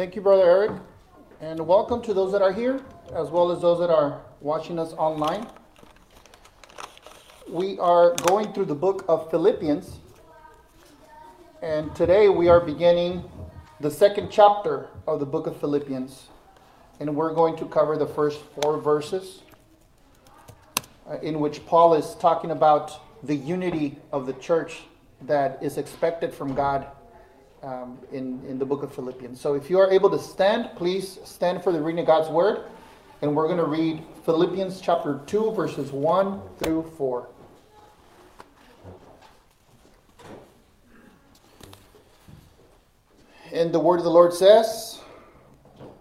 Thank you, Brother Eric, and welcome to those that are here, as well as those that are watching us online. We are going through the book of Philippians, and today we are beginning the second chapter of the book of Philippians, and we're going to cover the first four verses, uh, in which Paul is talking about the unity of the church that is expected from God um, in, in the book of Philippians. So if you are able to stand, please stand for the reading of God's word. And we're going to read Philippians chapter 2, verses 1 through 4. And the word of the Lord says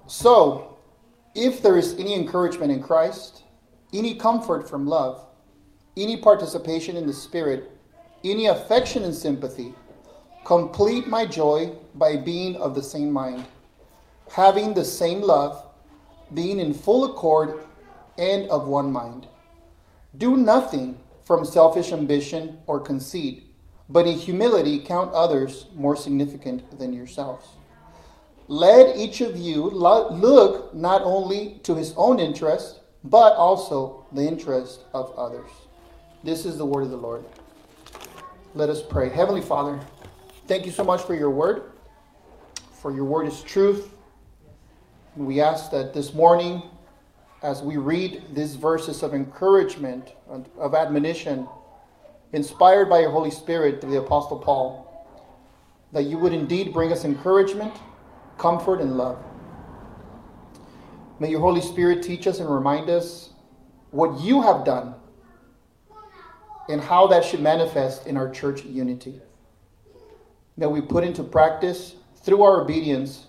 So, if there is any encouragement in Christ, any comfort from love, any participation in the Spirit, any affection and sympathy, Complete my joy by being of the same mind, having the same love, being in full accord and of one mind. Do nothing from selfish ambition or conceit, but in humility count others more significant than yourselves. Let each of you look not only to his own interest, but also the interest of others. This is the word of the Lord. Let us pray. Heavenly Father, Thank you so much for your word, for your word is truth. We ask that this morning, as we read these verses of encouragement, of admonition, inspired by your Holy Spirit through the Apostle Paul, that you would indeed bring us encouragement, comfort, and love. May your Holy Spirit teach us and remind us what you have done and how that should manifest in our church unity that we put into practice through our obedience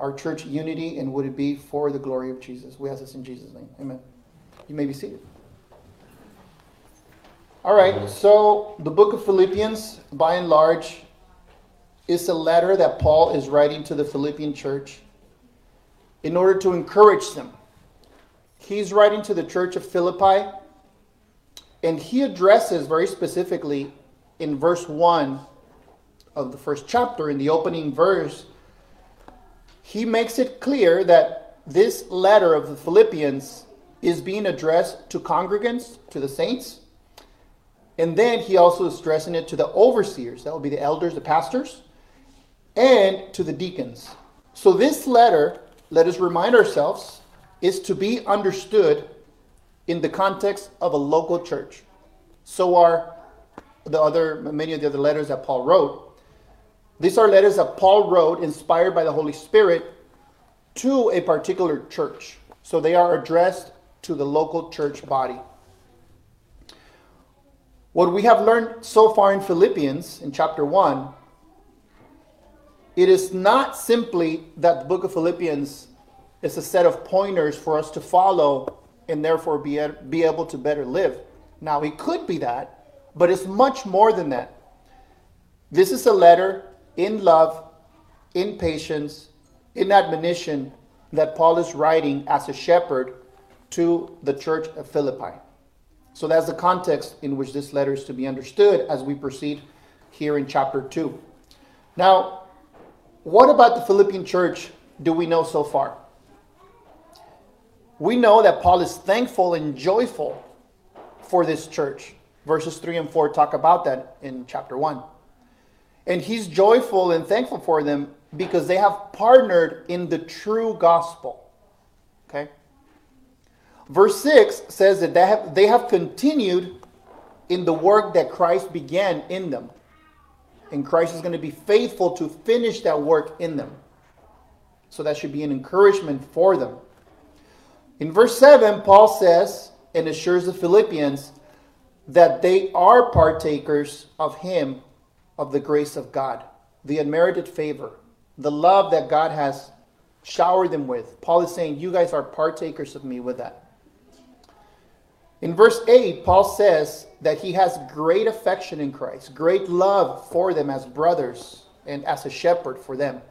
our church unity and would it be for the glory of Jesus. We ask this in Jesus' name. Amen. You may be seated. All right, so the book of Philippians, by and large, is a letter that Paul is writing to the Philippian church in order to encourage them. He's writing to the church of Philippi, and he addresses very specifically in verse 1 of the first chapter, in the opening verse, he makes it clear that this letter of the Philippians is being addressed to congregants, to the saints. And then he also is addressing it to the overseers, that will be the elders, the pastors, and to the deacons. So this letter, let us remind ourselves, is to be understood in the context of a local church. So are the other many of the other letters that Paul wrote. These are letters that Paul wrote, inspired by the Holy Spirit, to a particular church. So they are addressed to the local church body. What we have learned so far in Philippians, in chapter 1, it is not simply that the book of Philippians is a set of pointers for us to follow and therefore be, be able to better live. Now, it could be that, but it's much more than that. This is a letter in love, in patience, in admonition that Paul is writing as a shepherd to the church of Philippi. So that's the context in which this letter is to be understood as we proceed here in chapter 2. Now, what about the Philippian church do we know so far? We know that Paul is thankful and joyful for this church. Verses 3 and 4 talk about that in chapter 1. And he's joyful and thankful for them because they have partnered in the true gospel. Okay? Verse 6 says that they have, they have continued in the work that Christ began in them. And Christ is going to be faithful to finish that work in them. So that should be an encouragement for them. In verse 7, Paul says and assures the Philippians that they are partakers of him of the grace of God, the unmerited favor, the love that God has showered them with. Paul is saying, You guys are partakers of me with that. In verse 8, Paul says that he has great affection in Christ, great love for them as brothers and as a shepherd for them.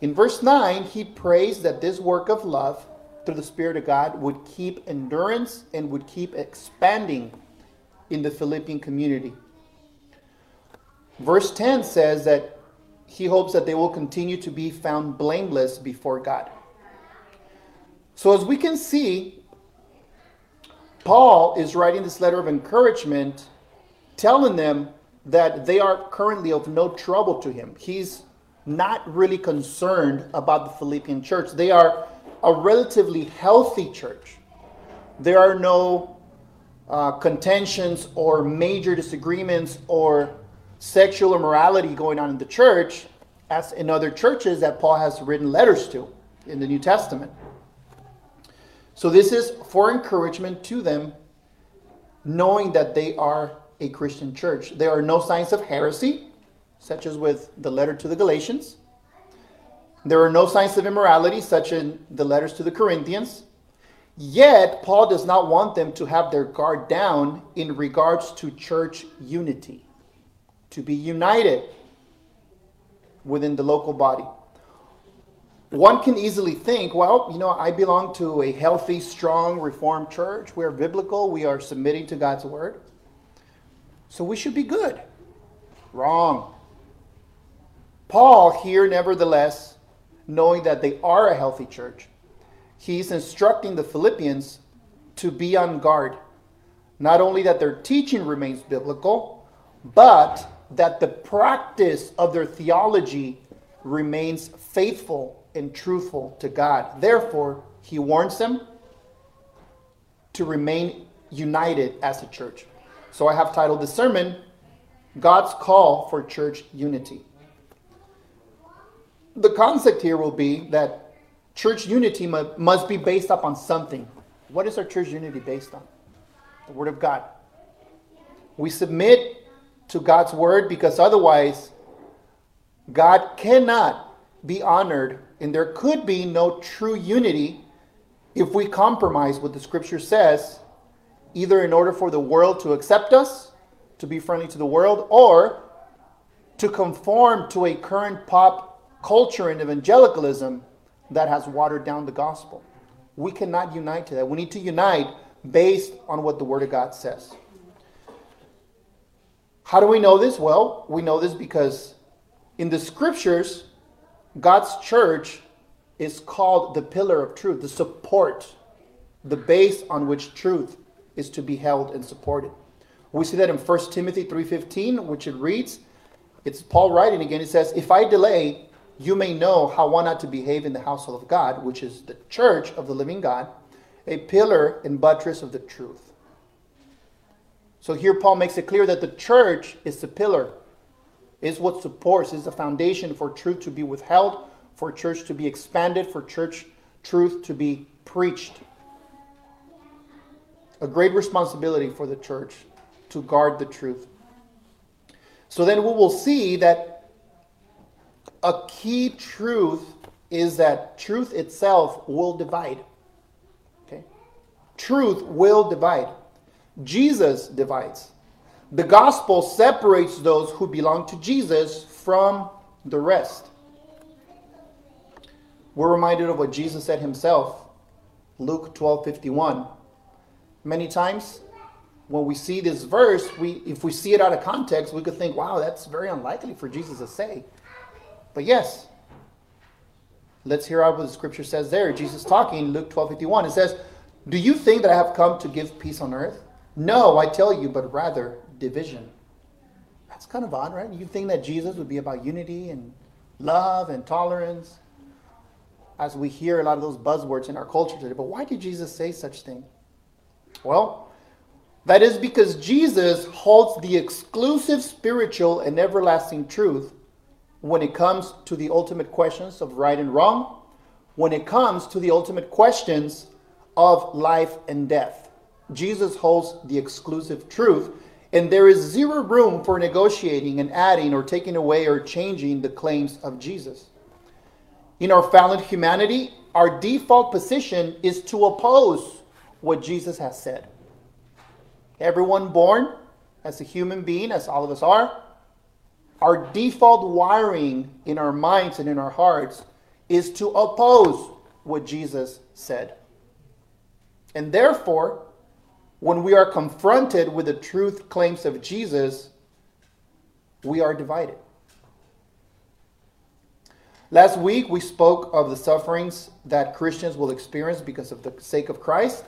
In verse 9, he prays that this work of love through the Spirit of God would keep endurance and would keep expanding in the Philippian community. Verse 10 says that he hopes that they will continue to be found blameless before God. So, as we can see, Paul is writing this letter of encouragement, telling them that they are currently of no trouble to him. He's not really concerned about the Philippian church. They are a relatively healthy church. There are no uh, contentions or major disagreements or sexual immorality going on in the church as in other churches that Paul has written letters to in the New Testament. So this is for encouragement to them, knowing that they are a Christian church. There are no signs of heresy, such as with the letter to the Galatians. There are no signs of immorality, such in the letters to the Corinthians. Yet, Paul does not want them to have their guard down in regards to church unity, to be united within the local body. One can easily think, well, you know, I belong to a healthy, strong, reformed church. We're biblical. We are submitting to God's word. So we should be good. Wrong. Paul, here, nevertheless, knowing that they are a healthy church, he's instructing the Philippians to be on guard. Not only that their teaching remains biblical, but that the practice of their theology remains faithful and truthful to God. Therefore, he warns them to remain united as a church. So I have titled the sermon, God's Call for Church Unity. The concept here will be that church unity must be based upon something. What is our church unity based on? The Word of God. We submit to God's Word because otherwise, God cannot be honored, and there could be no true unity if we compromise what the Scripture says either in order for the world to accept us, to be friendly to the world, or to conform to a current pop culture and evangelicalism that has watered down the gospel. We cannot unite to that. We need to unite based on what the Word of God says. How do we know this? Well, we know this because in the scriptures, God's church is called the pillar of truth, the support, the base on which truth is to be held and supported. We see that in 1 Timothy 3:15, which it reads, it's Paul writing again. It says, "If I delay, you may know how one ought to behave in the household of God, which is the church of the living God, a pillar and buttress of the truth." So here Paul makes it clear that the church is the pillar, is what supports, is the foundation for truth to be withheld, for church to be expanded, for church truth to be preached a great responsibility for the church to guard the truth. So then we will see that a key truth is that truth itself will divide. Okay? Truth will divide. Jesus divides. The gospel separates those who belong to Jesus from the rest. We're reminded of what Jesus said himself, Luke 12 51. Many times, when we see this verse, we, if we see it out of context, we could think, wow, that's very unlikely for Jesus to say. But yes, let's hear out what the scripture says there. Jesus talking, Luke 12 51. It says, Do you think that I have come to give peace on earth? No, I tell you, but rather division. That's kind of odd, right? You think that Jesus would be about unity and love and tolerance, as we hear a lot of those buzzwords in our culture today. But why did Jesus say such thing? Well, that is because Jesus holds the exclusive spiritual and everlasting truth when it comes to the ultimate questions of right and wrong, when it comes to the ultimate questions of life and death. Jesus holds the exclusive truth, and there is zero room for negotiating and adding or taking away or changing the claims of Jesus. In our fallen humanity, our default position is to oppose what Jesus has said. Everyone born as a human being, as all of us are, our default wiring in our minds and in our hearts is to oppose what Jesus said. And therefore, when we are confronted with the truth claims of Jesus, we are divided. Last week we spoke of the sufferings that Christians will experience because of the sake of Christ.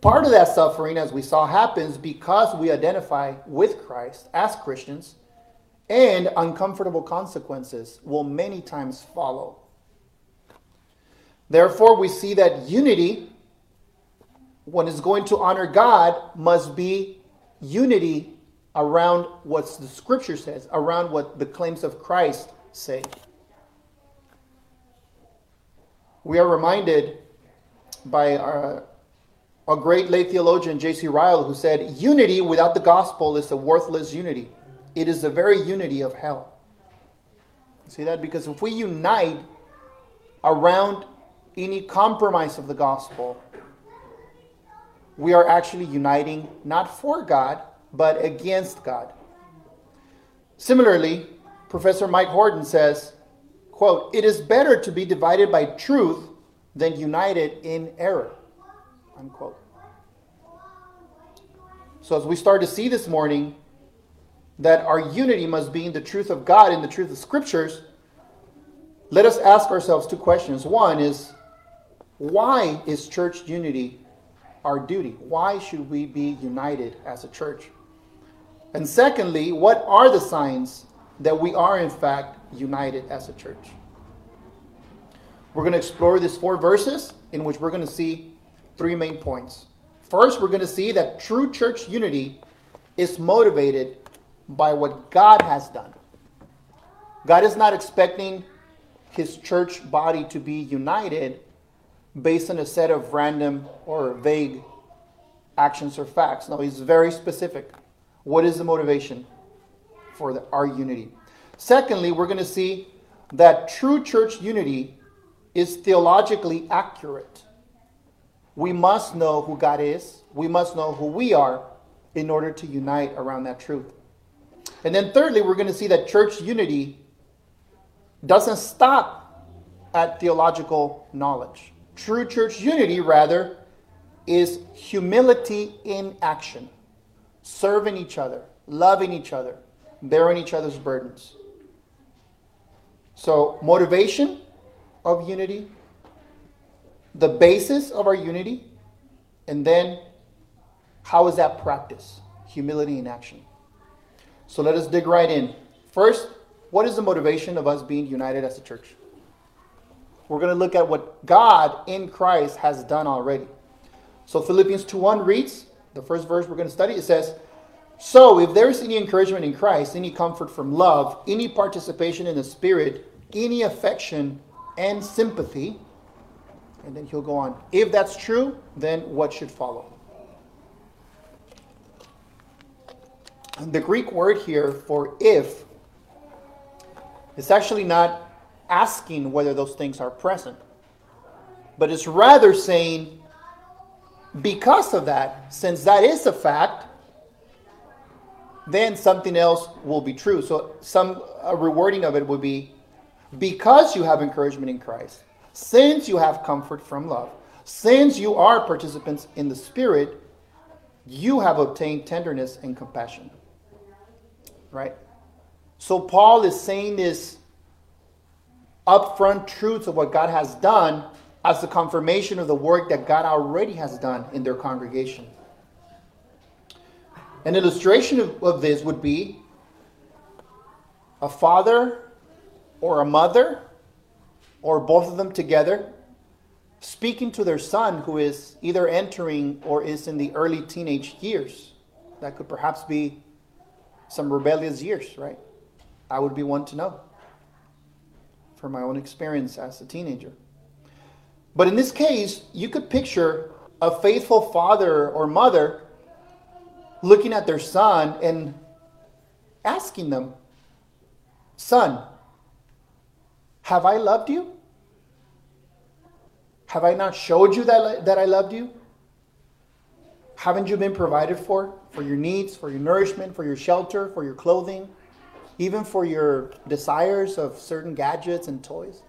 Part of that suffering, as we saw, happens because we identify with Christ as Christians, and uncomfortable consequences will many times follow. Therefore, we see that unity, when it's going to honor God, must be unity around what the scripture says, around what the claims of Christ say. We are reminded by our, a great lay theologian, J.C. Ryle, who said, Unity without the gospel is a worthless unity. It is the very unity of hell. See that? Because if we unite around any compromise of the gospel, we are actually uniting not for God, but against God. Similarly, Professor Mike Horton says, quote, it is better to be divided by truth than united in error, unquote. So as we start to see this morning that our unity must be in the truth of God and the truth of scriptures, let us ask ourselves two questions. One is, why is church unity our duty? Why should we be united as a church? And secondly, what are the signs that we are, in fact, united as a church? We're going to explore these four verses in which we're going to see three main points. First, we're going to see that true church unity is motivated by what God has done. God is not expecting his church body to be united based on a set of random or vague actions or facts. No, he's very specific. What is the motivation for the, our unity? Secondly, we're going to see that true church unity is theologically accurate. We must know who God is, we must know who we are in order to unite around that truth. And then, thirdly, we're going to see that church unity doesn't stop at theological knowledge. True church unity, rather, is humility in action serving each other, loving each other, bearing each other's burdens. So, motivation of unity, the basis of our unity, and then how is that practice? Humility in action. So, let us dig right in. First, what is the motivation of us being united as a church? We're going to look at what God in Christ has done already. So Philippians 2:1 reads, the first verse we're going to study, it says, So if there is any encouragement in Christ, any comfort from love, any participation in the Spirit, any affection and sympathy, and then he'll go on. If that's true, then what should follow? The Greek word here for if is actually not asking whether those things are present, but it's rather saying because of that, since that is a fact, then something else will be true. So some a rewording of it would be because you have encouragement in Christ, since you have comfort from love, since you are participants in the Spirit, you have obtained tenderness and compassion. Right? So Paul is saying this upfront truths of what God has done as the confirmation of the work that God already has done in their congregation. An illustration of, of this would be a father or a mother, or both of them together, speaking to their son who is either entering or is in the early teenage years. That could perhaps be some rebellious years, right? I would be one to know from my own experience as a teenager. But in this case, you could picture a faithful father or mother looking at their son and asking them, Son, have I loved you? Have I not showed you that, that I loved you? Haven't you been provided for? For your needs, for your nourishment, for your shelter, for your clothing, even for your desires of certain gadgets and toys?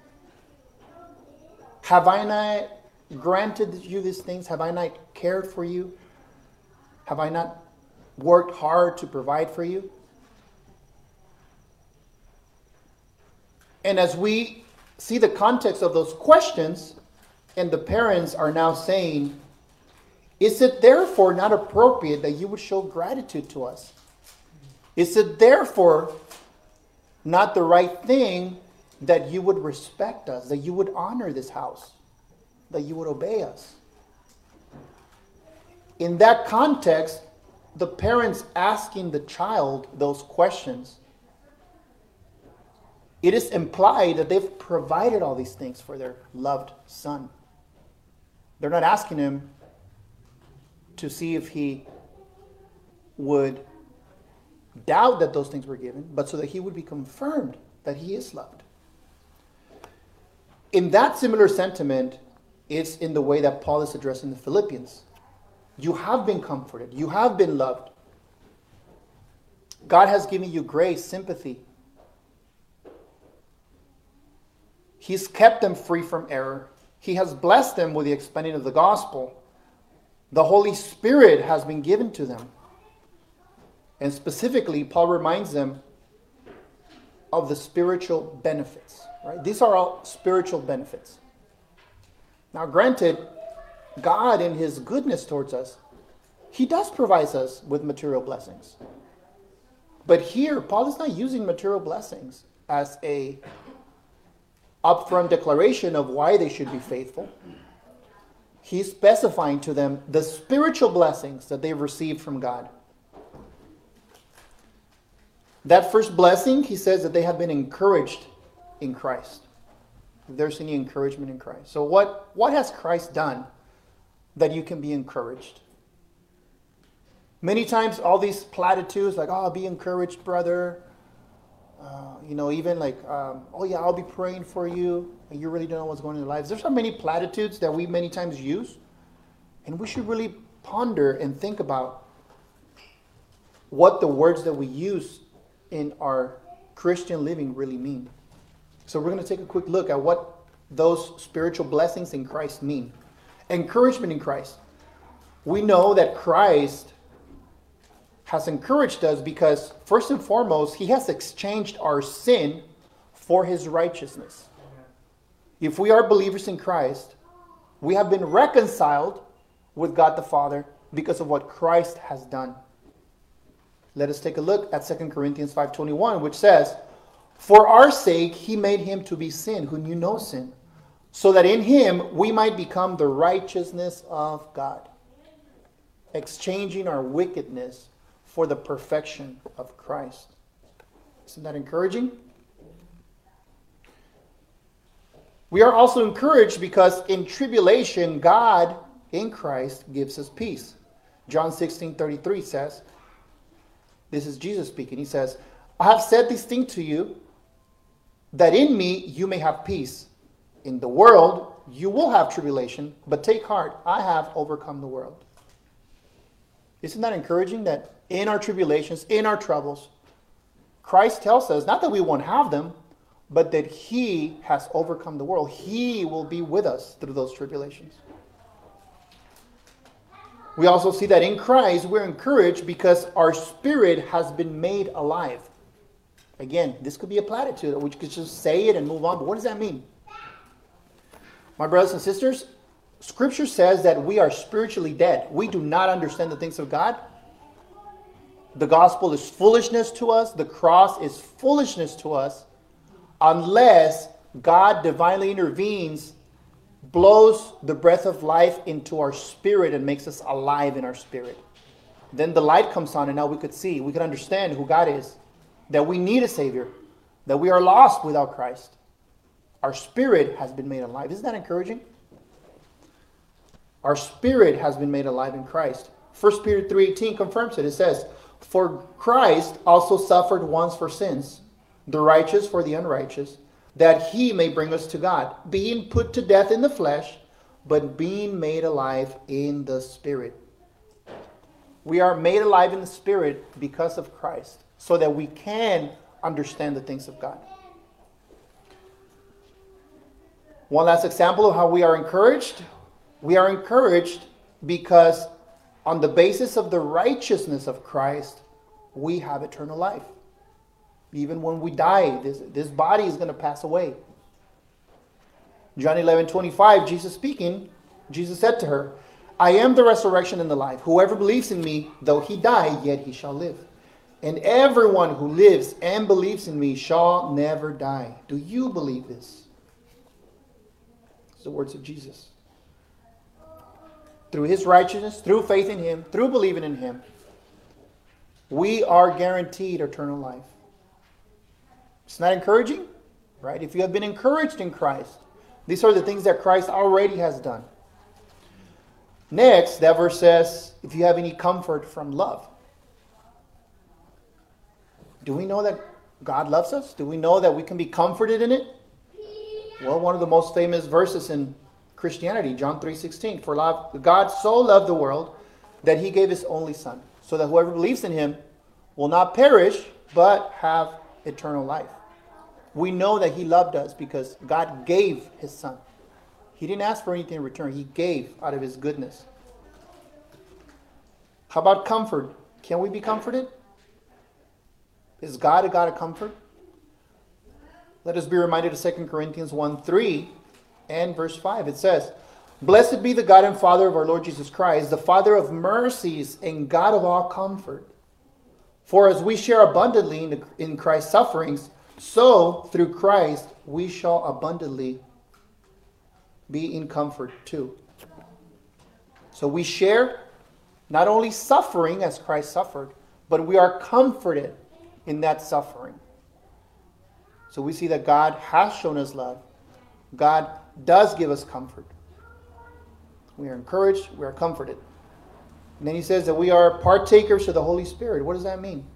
Have I not granted you these things? Have I not cared for you? Have I not worked hard to provide for you? And as we see the context of those questions, and the parents are now saying, Is it therefore not appropriate that you would show gratitude to us? Is it therefore not the right thing that you would respect us, that you would honor this house, that you would obey us? In that context, the parents asking the child those questions, it is implied that they've provided all these things for their loved son. They're not asking him to see if he would doubt that those things were given, but so that he would be confirmed that he is loved. In that similar sentiment, it's in the way that Paul is addressing the Philippians. You have been comforted, you have been loved. God has given you grace, sympathy. He's kept them free from error. He has blessed them with the expanding of the gospel. The Holy Spirit has been given to them. And specifically, Paul reminds them of the spiritual benefits. Right? These are all spiritual benefits. Now, granted, God, in His goodness towards us, He does provide us with material blessings. But here, Paul is not using material blessings as a upfront declaration of why they should be faithful. He's specifying to them the spiritual blessings that they've received from God. That first blessing, he says that they have been encouraged in Christ. If there's any encouragement in Christ. So, what, what has Christ done that you can be encouraged? Many times, all these platitudes like, oh, be encouraged, brother. Uh, you know, even like, um, oh, yeah, I'll be praying for you, and you really don't know what's going on in your lives. There's so many platitudes that we many times use, and we should really ponder and think about what the words that we use in our Christian living really mean. So we're going to take a quick look at what those spiritual blessings in Christ mean. Encouragement in Christ. We know that Christ has encouraged us because, first and foremost, he has exchanged our sin for his righteousness. If we are believers in Christ, we have been reconciled with God the Father because of what Christ has done. Let us take a look at 2 Corinthians 5:21 which says, "For our sake he made him to be sin who knew no sin, so that in him we might become the righteousness of God." Exchanging our wickedness for the perfection of Christ. Isn't that encouraging? We are also encouraged because in tribulation, God in Christ gives us peace. John 16 33 says, this is Jesus speaking. He says, I have said this thing to you that in me you may have peace. In the world you will have tribulation, but take heart, I have overcome the world. Isn't that encouraging that in our tribulations, in our troubles, Christ tells us not that we won't have them, but that He has overcome the world. He will be with us through those tribulations. We also see that in Christ we're encouraged because our spirit has been made alive. Again, this could be a platitude, we could just say it and move on, but what does that mean? My brothers and sisters, Scripture says that we are spiritually dead. We do not understand the things of God. The gospel is foolishness to us, the cross is foolishness to us, unless God divinely intervenes blows the breath of life into our spirit and makes us alive in our spirit. Then the light comes on, and now we could see, we could understand who God is, that we need a Savior, that we are lost without Christ. Our spirit has been made alive. Isn't that encouraging? Our spirit has been made alive in Christ. 1 Peter 3:18 confirms it. It says, "For Christ also suffered once for sins, the righteous for the unrighteous, that he may bring us to God, being put to death in the flesh, but being made alive in the spirit. We are made alive in the spirit because of Christ, so that we can understand the things of God. One last example of how we are encouraged. We are encouraged because, on the basis of the righteousness of Christ, we have eternal life. Even when we die, this, this body is going to pass away. John 11 25, Jesus speaking, Jesus said to her, I am the resurrection and the life. Whoever believes in me, though he die, yet he shall live. And everyone who lives and believes in me shall never die. Do you believe this? It's the words of Jesus. Through his righteousness, through faith in him, through believing in him, we are guaranteed eternal life. It's not encouraging, right? If you have been encouraged in Christ, these are the things that Christ already has done. Next, that verse says, if you have any comfort from love. Do we know that God loves us? Do we know that we can be comforted in it? Well, one of the most famous verses in Christianity, John 3:16, for love, God so loved the world that he gave his only son, so that whoever believes in him will not perish but have eternal life. We know that he loved us because God gave his son. He didn't ask for anything in return, he gave out of his goodness. How about comfort? Can we be comforted? Is God a God of comfort? Let us be reminded of 2 Corinthians 1 3 and verse 5. It says, Blessed be the God and Father of our Lord Jesus Christ, the Father of mercies and God of all comfort. For as we share abundantly in, in Christ's sufferings, so through Christ we shall abundantly be in comfort too. So we share not only suffering as Christ suffered, but we are comforted in that suffering. So we see that God has shown us love. God does give us comfort. We are encouraged, we are comforted. And then he says that we are partakers of the Holy Spirit. What does that mean?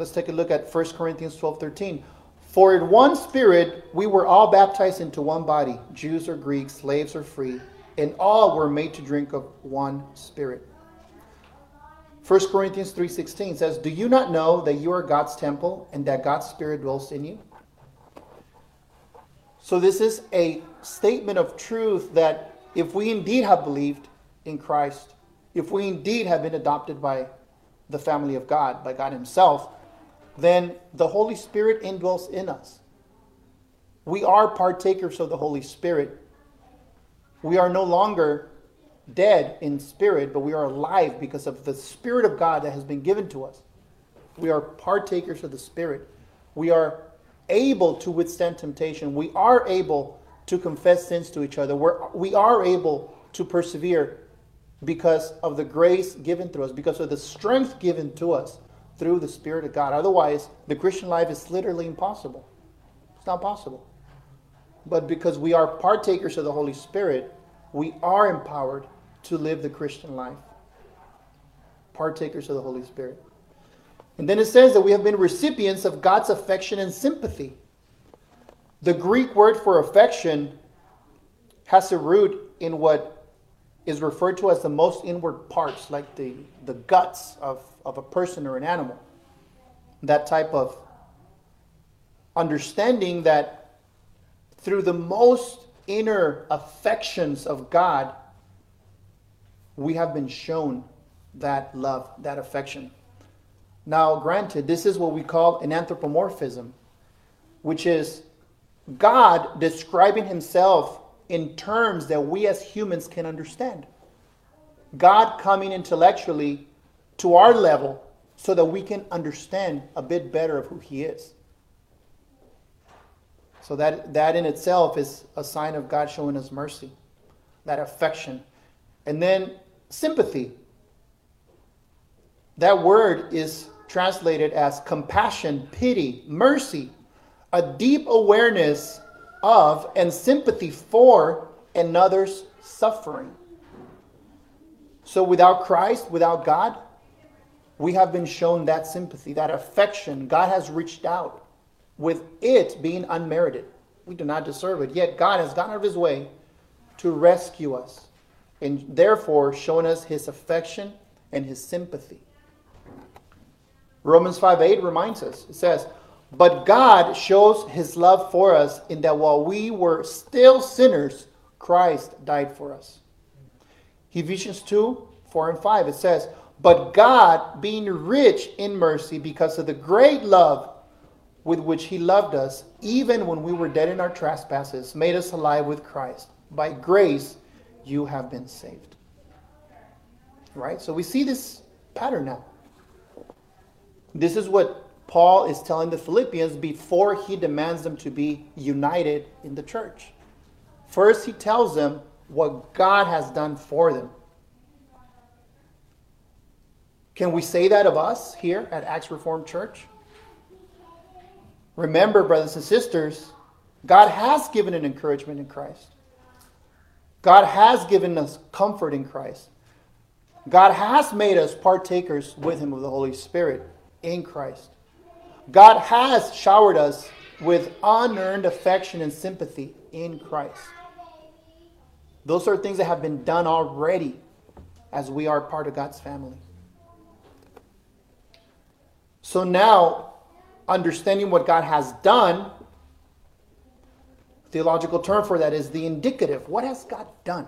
Let's take a look at 1 Corinthians 12 13. For in one spirit we were all baptized into one body, Jews or Greeks, slaves or free, and all were made to drink of one spirit. 1 Corinthians 3:16 says, "Do you not know that you are God's temple and that God's spirit dwells in you?" So this is a statement of truth that if we indeed have believed in Christ, if we indeed have been adopted by the family of God, by God himself, then the Holy Spirit indwells in us. We are partakers of the Holy Spirit. We are no longer dead in spirit, but we are alive because of the Spirit of God that has been given to us. We are partakers of the Spirit. We are able to withstand temptation. We are able to confess sins to each other. We're, we are able to persevere because of the grace given to us, because of the strength given to us through the Spirit of God. Otherwise, the Christian life is literally impossible. It's not possible. But because we are partakers of the Holy Spirit, we are empowered to live the Christian life. Partakers of the Holy Spirit. And then it says that we have been recipients of God's affection and sympathy. The Greek word for affection has a root in what is referred to as the most inward parts, like the, the guts of, of a person or an animal. That type of understanding that through the most inner affections of God, we have been shown that love, that affection. Now, granted, this is what we call an anthropomorphism, which is God describing himself in terms that we as humans can understand. God coming intellectually to our level so that we can understand a bit better of who he is. So that, that in itself is a sign of God showing us mercy, that affection. And then sympathy. That word is translated as compassion, pity, mercy, a deep awareness of and sympathy for another's suffering. So without Christ, without God, we have been shown that sympathy, that affection. God has reached out with it being unmerited. We do not deserve it. Yet God has gone out of his way to rescue us and therefore shown us his affection and his sympathy. Romans 5 8 reminds us, it says, But God shows his love for us in that while we were still sinners, Christ died for us. Ephesians 2 4 and 5, it says, But God, being rich in mercy because of the great love with which He loved us, even when we were dead in our trespasses, made us alive with Christ. By grace, you have been saved. Right? So we see this pattern now. This is what Paul is telling the Philippians before he demands them to be united in the church. First, he tells them what God has done for them. Can we say that of us here at Acts Reformed Church? Remember, brothers and sisters, God has given an encouragement in Christ. God has given us comfort in Christ. God has made us partakers with Him of the Holy Spirit in Christ. God has showered us with unearned affection and sympathy in Christ. Those are things that have been done already as we are part of God's family. So now, understanding what God has done, theological term for that is the indicative. What has God done?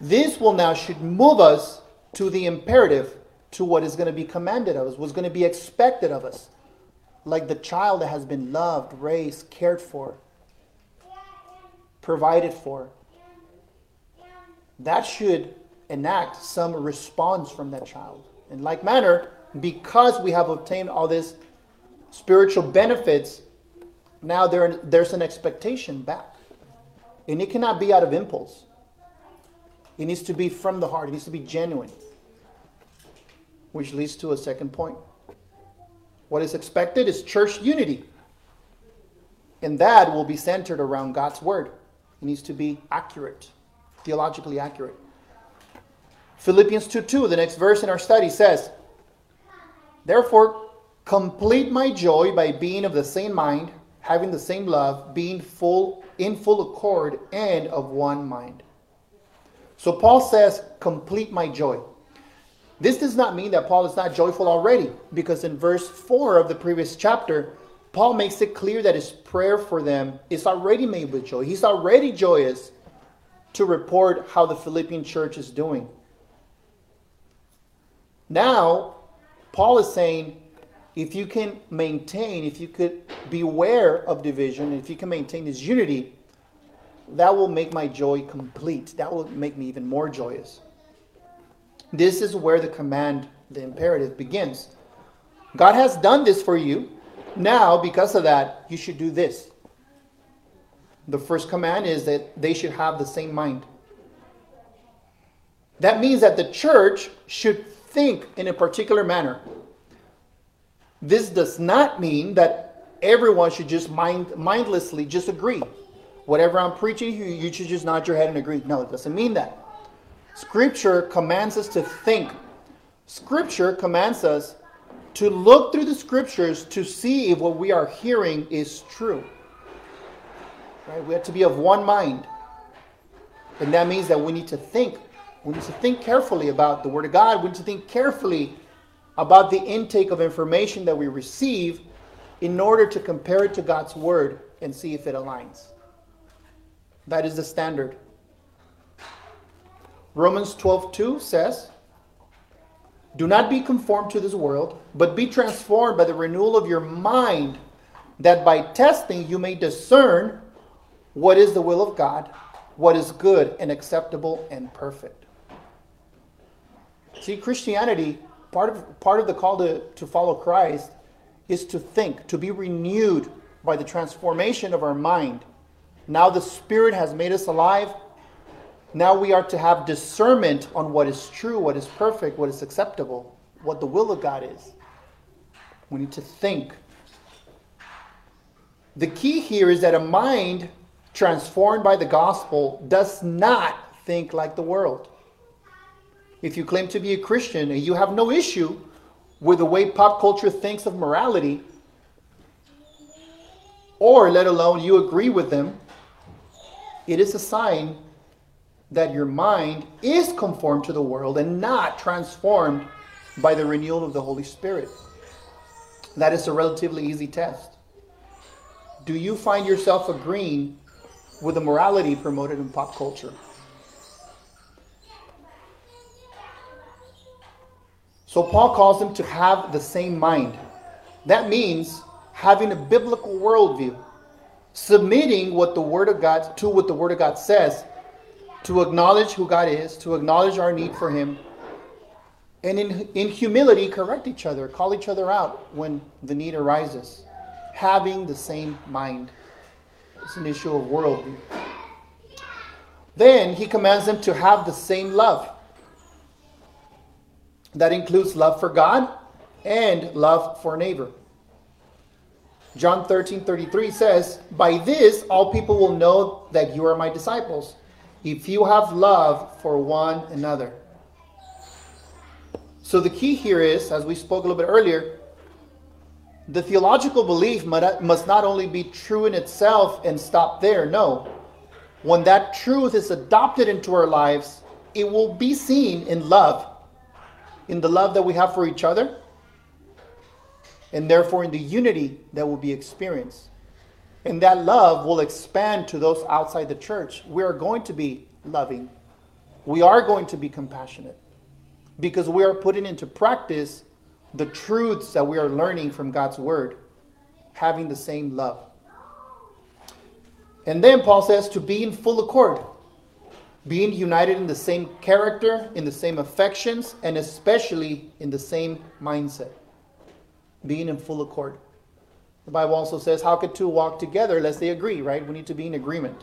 This will now should move us to the imperative, to what is going to be commanded of us, what's going to be expected of us. Like the child that has been loved, raised, cared for, provided for. That should enact some response from that child. In like manner, because we have obtained all these spiritual benefits, now there, there's an expectation back. And it cannot be out of impulse. It needs to be from the heart, it needs to be genuine. Which leads to a second point. What is expected is church unity. And that will be centered around God's word. It needs to be accurate, theologically accurate. Philippians 2 2, the next verse in our study says, Therefore, complete my joy by being of the same mind, having the same love, being full in full accord and of one mind. So Paul says, complete my joy. This does not mean that Paul is not joyful already, because in verse 4 of the previous chapter, Paul makes it clear that his prayer for them is already made with joy. He's already joyous to report how the Philippian church is doing. Now, Paul is saying if you can maintain, if you could beware of division, if you can maintain this unity, that will make my joy complete. That will make me even more joyous. This is where the command, the imperative begins. God has done this for you. Now, because of that, you should do this. The first command is that they should have the same mind. That means that the church should think in a particular manner. This does not mean that everyone should just mind, mindlessly just agree. Whatever I'm preaching, you, you should just nod your head and agree. No, it doesn't mean that. Scripture commands us to think. Scripture commands us to look through the scriptures to see if what we are hearing is true. Right? We have to be of one mind. And that means that we need to think. We need to think carefully about the Word of God. We need to think carefully about the intake of information that we receive in order to compare it to God's Word and see if it aligns. That is the standard. Romans 12:2 says, "Do not be conformed to this world, but be transformed by the renewal of your mind, that by testing you may discern what is the will of God, what is good and acceptable and perfect." See, Christianity, part of part of the call to, to follow Christ is to think, to be renewed by the transformation of our mind. Now the Spirit has made us alive now we are to have discernment on what is true, what is perfect, what is acceptable, what the will of God is. We need to think. The key here is that a mind transformed by the gospel does not think like the world. If you claim to be a Christian and you have no issue with the way pop culture thinks of morality, or let alone you agree with them, it is a sign that your mind is conformed to the world and not transformed by the renewal of the Holy Spirit. That is a relatively easy test. Do you find yourself agreeing with the morality promoted in pop culture? So Paul calls them to have the same mind. That means having a biblical worldview, submitting what the Word of God to what the Word of God says, to acknowledge who God is, to acknowledge our need for Him, and in, in humility correct each other, call each other out when the need arises. Having the same mind. It's an issue of worldview. Then he commands them to have the same love. That includes love for God and love for neighbor. John 13 33 says, By this all people will know that you are my disciples, if you have love for one another. So the key here is, as we spoke a little bit earlier, the theological belief must not only be true in itself and stop there. No. When that truth is adopted into our lives, it will be seen in love, in the love that we have for each other, and therefore in the unity that will be experienced. And that love will expand to those outside the church. We are going to be loving. We are going to be compassionate because we are putting into practice the truths that we are learning from God's word, having the same love. And then Paul says to be in full accord, being united in the same character, in the same affections, and especially in the same mindset being in full accord. The Bible also says, How could two walk together unless they agree, right? We need to be in agreement.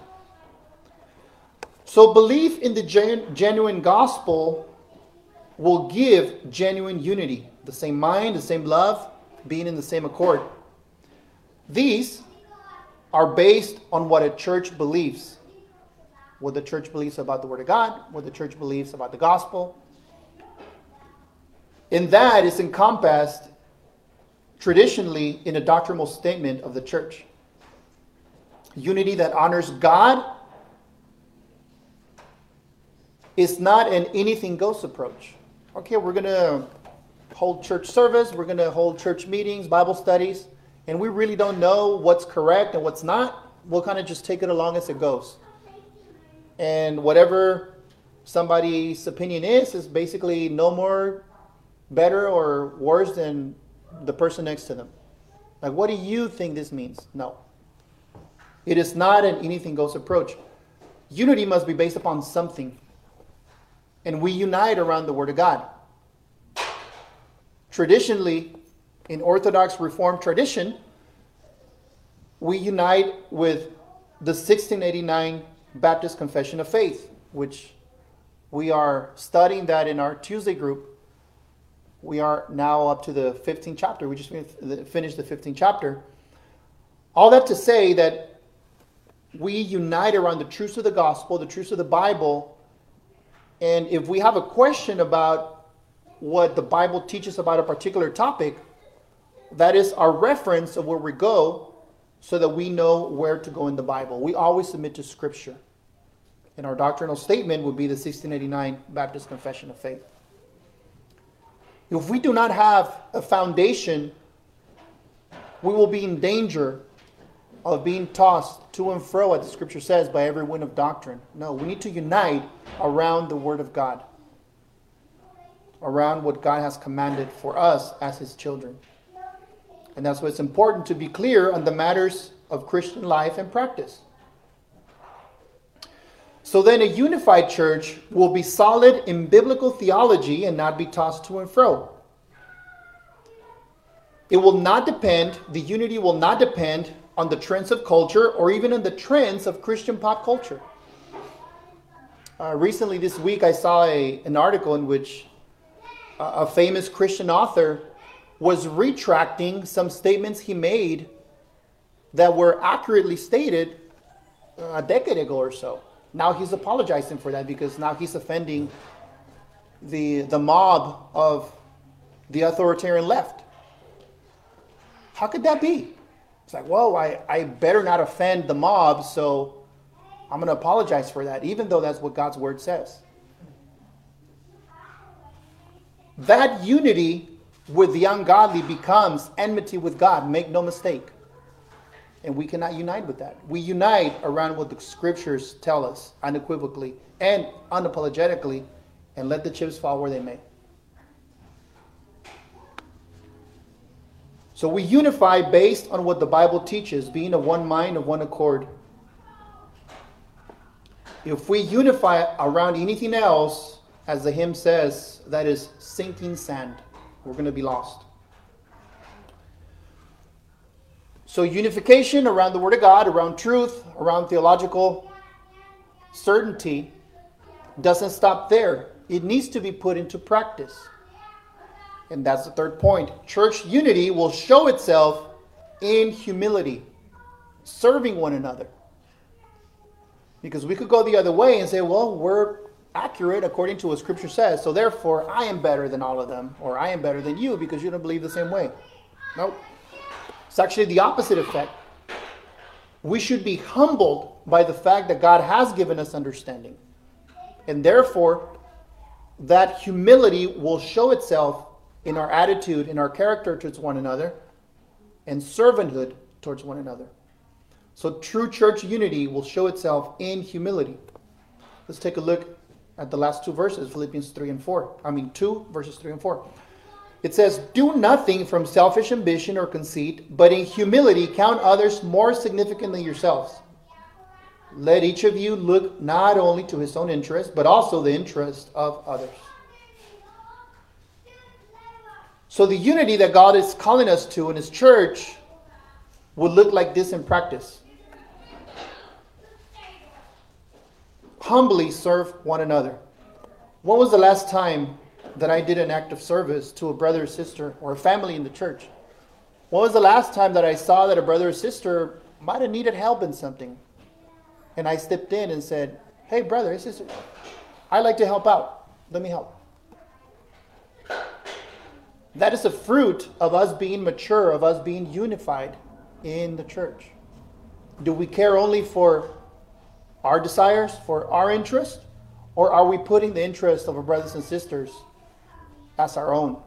So, belief in the gen- genuine gospel will give genuine unity the same mind, the same love, being in the same accord. These are based on what a church believes. What the church believes about the Word of God, what the church believes about the gospel. In that is encompassed traditionally in a doctrinal statement of the church. Unity that honors God is not an anything goes approach. Okay, we're going to hold church service, we're going to hold church meetings, Bible studies, and we really don't know what's correct and what's not. We'll kind of just take it along as it goes. And whatever somebody's opinion is, is basically no more better or worse than the person next to them. Like, what do you think this means? No. It is not an anything goes approach. Unity must be based upon something. And we unite around the Word of God. Traditionally, in Orthodox Reformed tradition, we unite with the 1689 Baptist Confession of Faith, which we are studying that in our Tuesday group we are now up to the 15th chapter. We just finished the 15th chapter. All that to say that we unite around the truths of the gospel, the truths of the Bible, and if we have a question about what the Bible teaches about a particular topic, that is our reference of where we go so that we know where to go in the Bible. We always submit to Scripture. And our doctrinal statement would be the 1689 Baptist Confession of Faith. If we do not have a foundation, we will be in danger of being tossed to and fro, as the scripture says, by every wind of doctrine. No, we need to unite around the Word of God, around what God has commanded for us as His children. And that's why it's important to be clear on the matters of Christian life and practice. So then, a unified church will be solid in biblical theology and not be tossed to and fro. It will not depend, the unity will not depend on the trends of culture or even on the trends of Christian pop culture. Uh, recently, this week, I saw a, an article in which a famous Christian author was retracting some statements he made that were accurately stated a decade ago or so. Now he's apologizing for that because now he's offending the, the mob of the authoritarian left. How could that be? It's like, well, I, I better not offend the mob, so I'm going to apologize for that, even though that's what God's word says. That unity with the ungodly becomes enmity with God. Make no mistake. And we cannot unite with that. We unite around what the scriptures tell us unequivocally and unapologetically, and let the chips fall where they may. So we unify based on what the Bible teaches, being of one mind, of one accord. If we unify around anything else, as the hymn says, that is sinking sand. We're going to be lost. So, unification around the Word of God, around truth, around theological certainty doesn't stop there. It needs to be put into practice. And that's the third point. Church unity will show itself in humility, serving one another. Because we could go the other way and say, well, we're accurate according to what Scripture says, so therefore I am better than all of them, or I am better than you because you don't believe the same way. Nope. It's actually the opposite effect. We should be humbled by the fact that God has given us understanding. And therefore, that humility will show itself in our attitude, in our character towards one another, and servanthood towards one another. So true church unity will show itself in humility. Let's take a look at the last two verses, Philippians 3 and 4. I mean, 2 verses 3 and 4. It says, Do nothing from selfish ambition or conceit, but in humility count others more significant than yourselves. Let each of you look not only to his own interest, but also the interest of others. So the unity that God is calling us to in his church would look like this in practice. Humbly serve one another. When was the last time that I did an act of service to a brother or sister or a family in the church? When was the last time that I saw that a brother or sister might have needed help in something? And I stepped in and said, Hey, brother, sister, I'd like to help out. Let me help. That is a fruit of us being mature, of us being unified in the church. Do we care only for our desires, for our interest? Or are we putting the interest of our brothers and sisters as our own?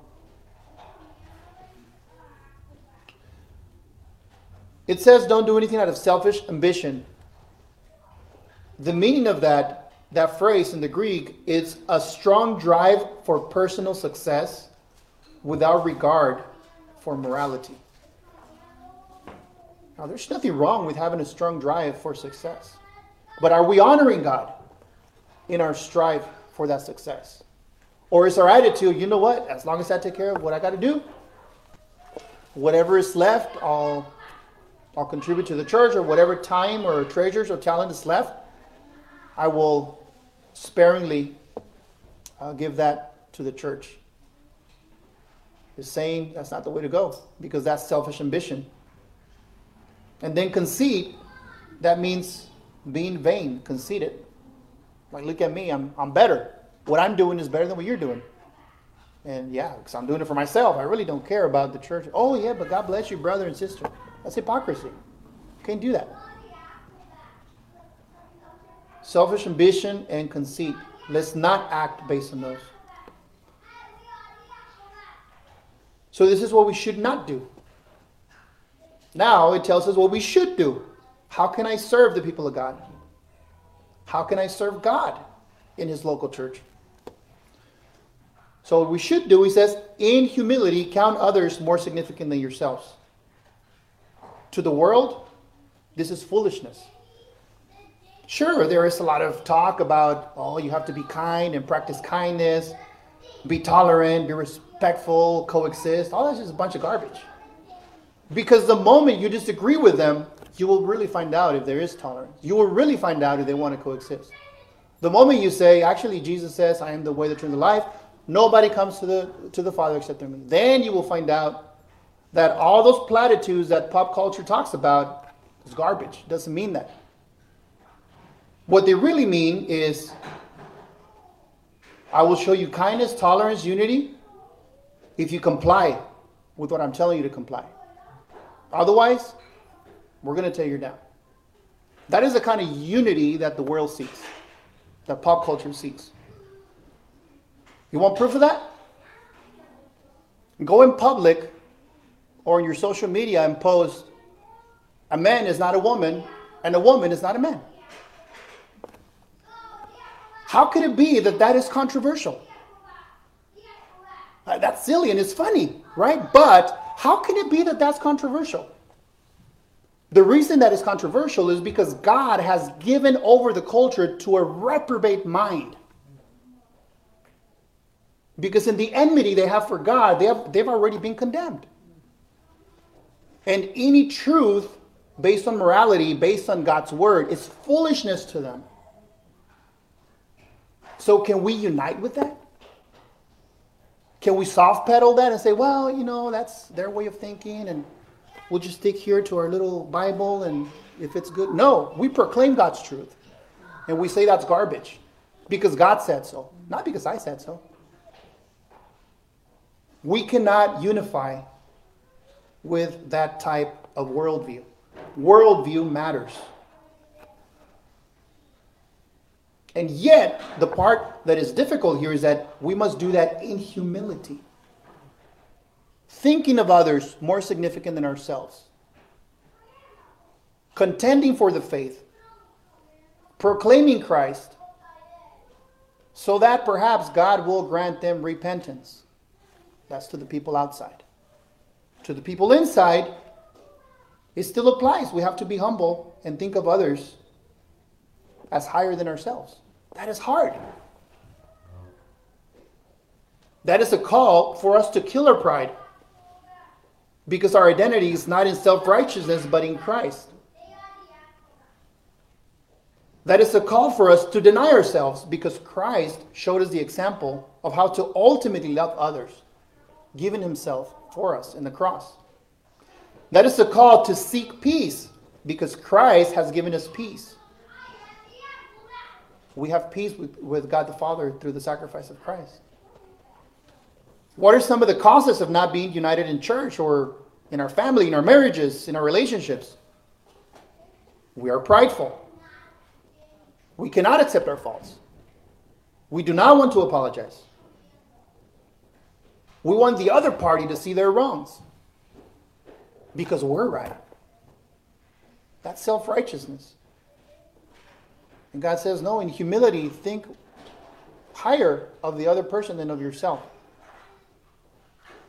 It says, don't do anything out of selfish ambition. The meaning of that, that phrase in the Greek is a strong drive for personal success without regard for morality. Now, there's nothing wrong with having a strong drive for success. But are we honoring God in our strive for that success? Or is our attitude, you know what, as long as I take care of what I got to do, whatever is left, I'll, I'll contribute to the church, or whatever time or treasures or talent is left, I will sparingly uh, give that to the church. Is saying that's not the way to go because that's selfish ambition. And then conceit, that means being vain, conceited. Like, look at me, I'm, I'm better. What I'm doing is better than what you're doing. And yeah, because I'm doing it for myself. I really don't care about the church. Oh, yeah, but God bless you, brother and sister. That's hypocrisy. You can't do that. Selfish ambition and conceit. Let's not act based on those. So, this is what we should not do. Now, it tells us what we should do. How can I serve the people of God? How can I serve God in his local church? So, what we should do, he says, in humility, count others more significant than yourselves. To the world, this is foolishness. Sure, there is a lot of talk about, oh, you have to be kind and practice kindness, be tolerant, be respectful, coexist. All that's just a bunch of garbage. Because the moment you disagree with them, you will really find out if there is tolerance. You will really find out if they want to coexist. The moment you say, actually, Jesus says, I am the way, the truth, and the life, nobody comes to the, to the Father except through me. Then you will find out that all those platitudes that pop culture talks about is garbage. It doesn't mean that. What they really mean is, I will show you kindness, tolerance, unity, if you comply with what I'm telling you to comply. Otherwise, we're going to tear you down. That is the kind of unity that the world seeks, that pop culture seeks. You want proof of that? Go in public or in your social media and post, a man is not a woman and a woman is not a man. How could it be that that is controversial? Uh, that's silly and it's funny, right? But How can it be that that's controversial? The reason that is controversial is because God has given over the culture to a reprobate mind. Because in the enmity they have for God, they have, they've already been condemned. And any truth based on morality, based on God's word, is foolishness to them. So, can we unite with that? Can we soft pedal that and say, well, you know, that's their way of thinking, and we'll just stick here to our little Bible, and if it's good? No, we proclaim God's truth. And we say that's garbage because God said so, not because I said so. We cannot unify with that type of worldview. Worldview matters. And yet, the part that is difficult here is that we must do that in humility. Thinking of others more significant than ourselves. Contending for the faith. Proclaiming Christ. So that perhaps God will grant them repentance. That's to the people outside. To the people inside, it still applies. We have to be humble and think of others as higher than ourselves. That is hard. That is a call for us to kill our pride because our identity is not in self righteousness but in Christ. That is a call for us to deny ourselves because Christ showed us the example of how to ultimately love others, giving himself for us in the cross. That is a call to seek peace because Christ has given us peace. We have peace with, with God the Father through the sacrifice of Christ. What are some of the causes of not being united in church or in our family, in our marriages, in our relationships? We are prideful. We cannot accept our faults. We do not want to apologize. We want the other party to see their wrongs because we're right. That's self righteousness. And God says, no, in humility, think higher of the other person than of yourself.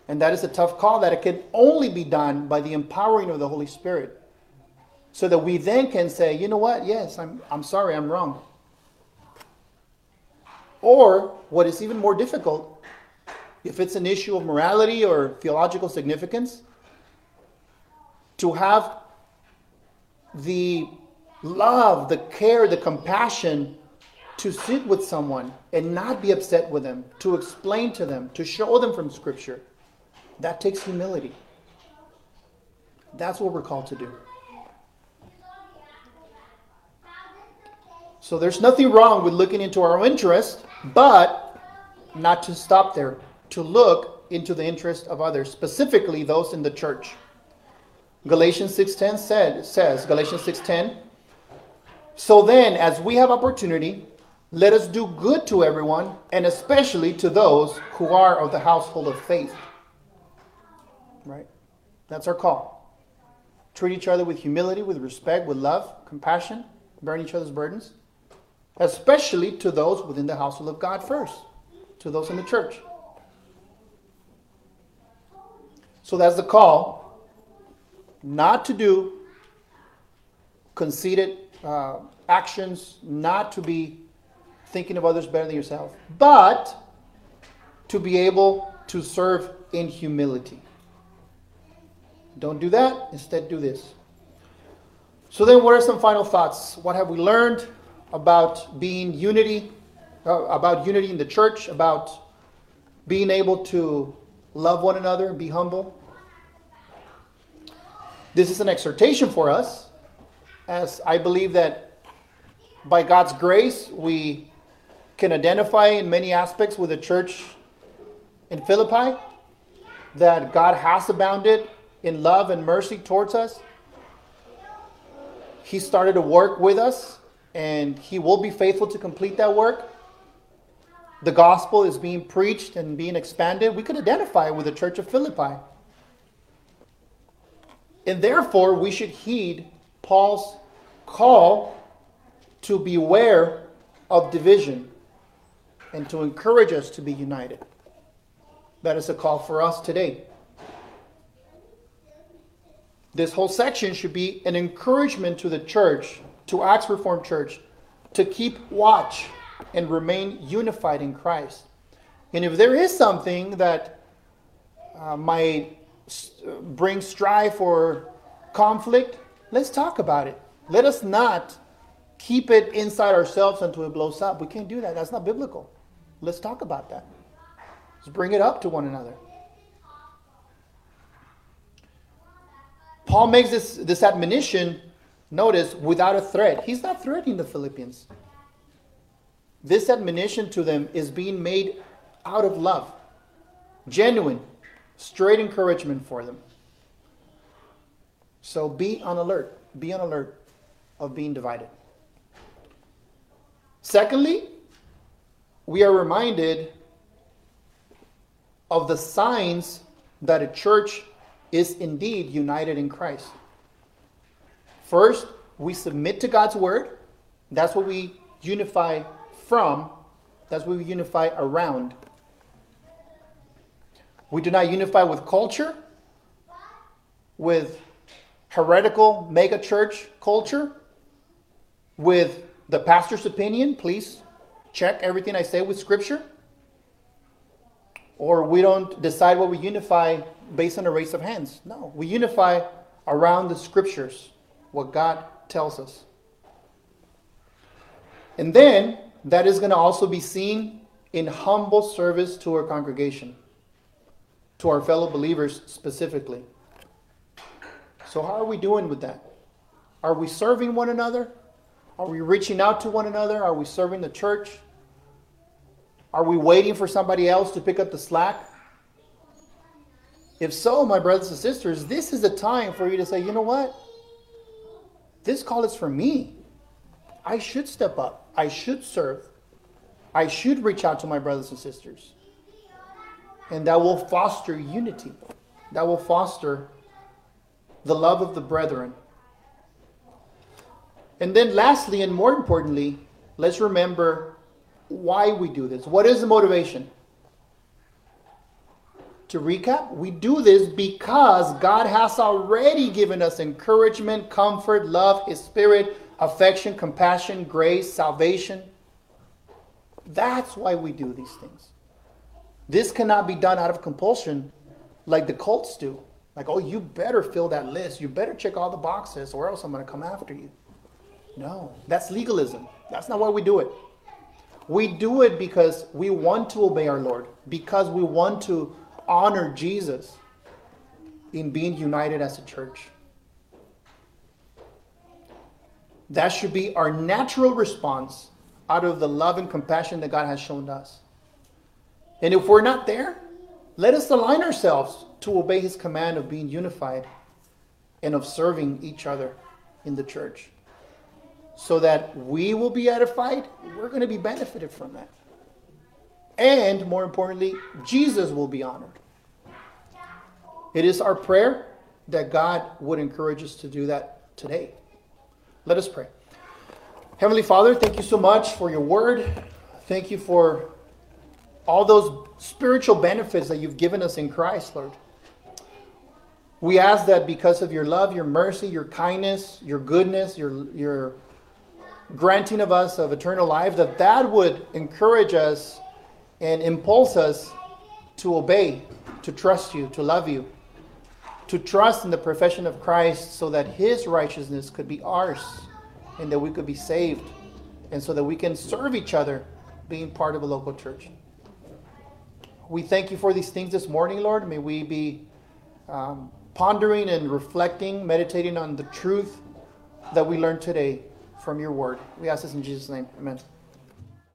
And that is a tough call that it can only be done by the empowering of the Holy Spirit. So that we then can say, you know what? Yes, I'm, I'm sorry, I'm wrong. Or, what is even more difficult, if it's an issue of morality or theological significance, to have the love, the care, the compassion to sit with someone and not be upset with them, to explain to them, to show them from Scripture. That takes humility. That's what we're called to do. So there's nothing wrong with looking into our own interest, but not to stop there, to look into the interest of others, specifically those in the church. Galatians 6:10 said says Galatians 6:10 So then as we have opportunity let us do good to everyone and especially to those who are of the household of faith. Right? That's our call. Treat each other with humility, with respect, with love, compassion, bear each other's burdens, especially to those within the household of God first, to those in the church. So that's the call not to do conceited uh, actions, not to be thinking of others better than yourself, but to be able to serve in humility. Don't do that, instead, do this. So, then, what are some final thoughts? What have we learned about being unity, uh, about unity in the church, about being able to love one another and be humble? This is an exhortation for us, as I believe that by God's grace, we can identify in many aspects with the church in Philippi, that God has abounded in love and mercy towards us. He started to work with us, and He will be faithful to complete that work. The gospel is being preached and being expanded. We could identify with the church of Philippi. And therefore, we should heed Paul's call to beware of division and to encourage us to be united. That is a call for us today. this whole section should be an encouragement to the church, to Acts Reformed Church, to keep watch and remain unified in Christ. And if there is something that uh, might bring strife or conflict, let's talk about it. Let us not keep it inside ourselves until it blows up. We can't do that. That's not biblical. Let's talk about that. Let's bring it up to one another. Paul makes this, this admonition, notice, without a threat. He's not threatening the Philippians. This admonition to them is being made out of love, genuine, straight encouragement for them. So be on alert. Be on alert of being divided. Secondly, we are reminded of the signs that a church is indeed united in Christ. First, we submit to God's word. That's what we unify from. That's what we unify around. We do not unify with culture, with heretical mega church culture, with the pastor's opinion. Please check everything I say with scripture. Or we don't decide what we unify based on a race of hands. No, we unify around the scriptures, what God tells us. And then that is going to also be seen in humble service to our congregation, to our fellow believers specifically. So, how are we doing with that? Are we serving one another? Are we reaching out to one another? Are we serving the church? Are we waiting for somebody else to pick up the slack? If so, my brothers and sisters, this is a time for you to say, you know what? This call is for me. I should step up. I should serve. I should reach out to my brothers and sisters. And that will foster unity. That will foster the love of the brethren. And then, lastly, and more importantly, let's remember why we do this. What is the motivation? To recap, we do this because God has already given us encouragement, comfort, love, His Spirit, affection, compassion, grace, salvation. That's why we do these things. This cannot be done out of compulsion like the cults do. Like, oh, you better fill that list. You better check all the boxes or else I'm going to come after you. No, that's legalism. That's not why we do it. We do it because we want to obey our Lord, because we want to honor Jesus in being united as a church. That should be our natural response out of the love and compassion that God has shown us. And if we're not there, let us align ourselves to obey his command of being unified and of serving each other in the church. So that we will be edified, we're going to be benefited from that. And more importantly, Jesus will be honored. It is our prayer that God would encourage us to do that today. Let us pray. Heavenly Father, thank you so much for your word. Thank you for all those spiritual benefits that you've given us in Christ, Lord. We ask that because of your love, your mercy, your kindness, your goodness, your, your granting of us of eternal life, that that would encourage us and impulse us to obey, to trust you, to love you, to trust in the profession of Christ so that his righteousness could be ours and that we could be saved and so that we can serve each other being part of a local church. We thank you for these things this morning, Lord. May we be um, pondering and reflecting, meditating on the truth that we learned today from your word. We ask this in Jesus' name. Amen.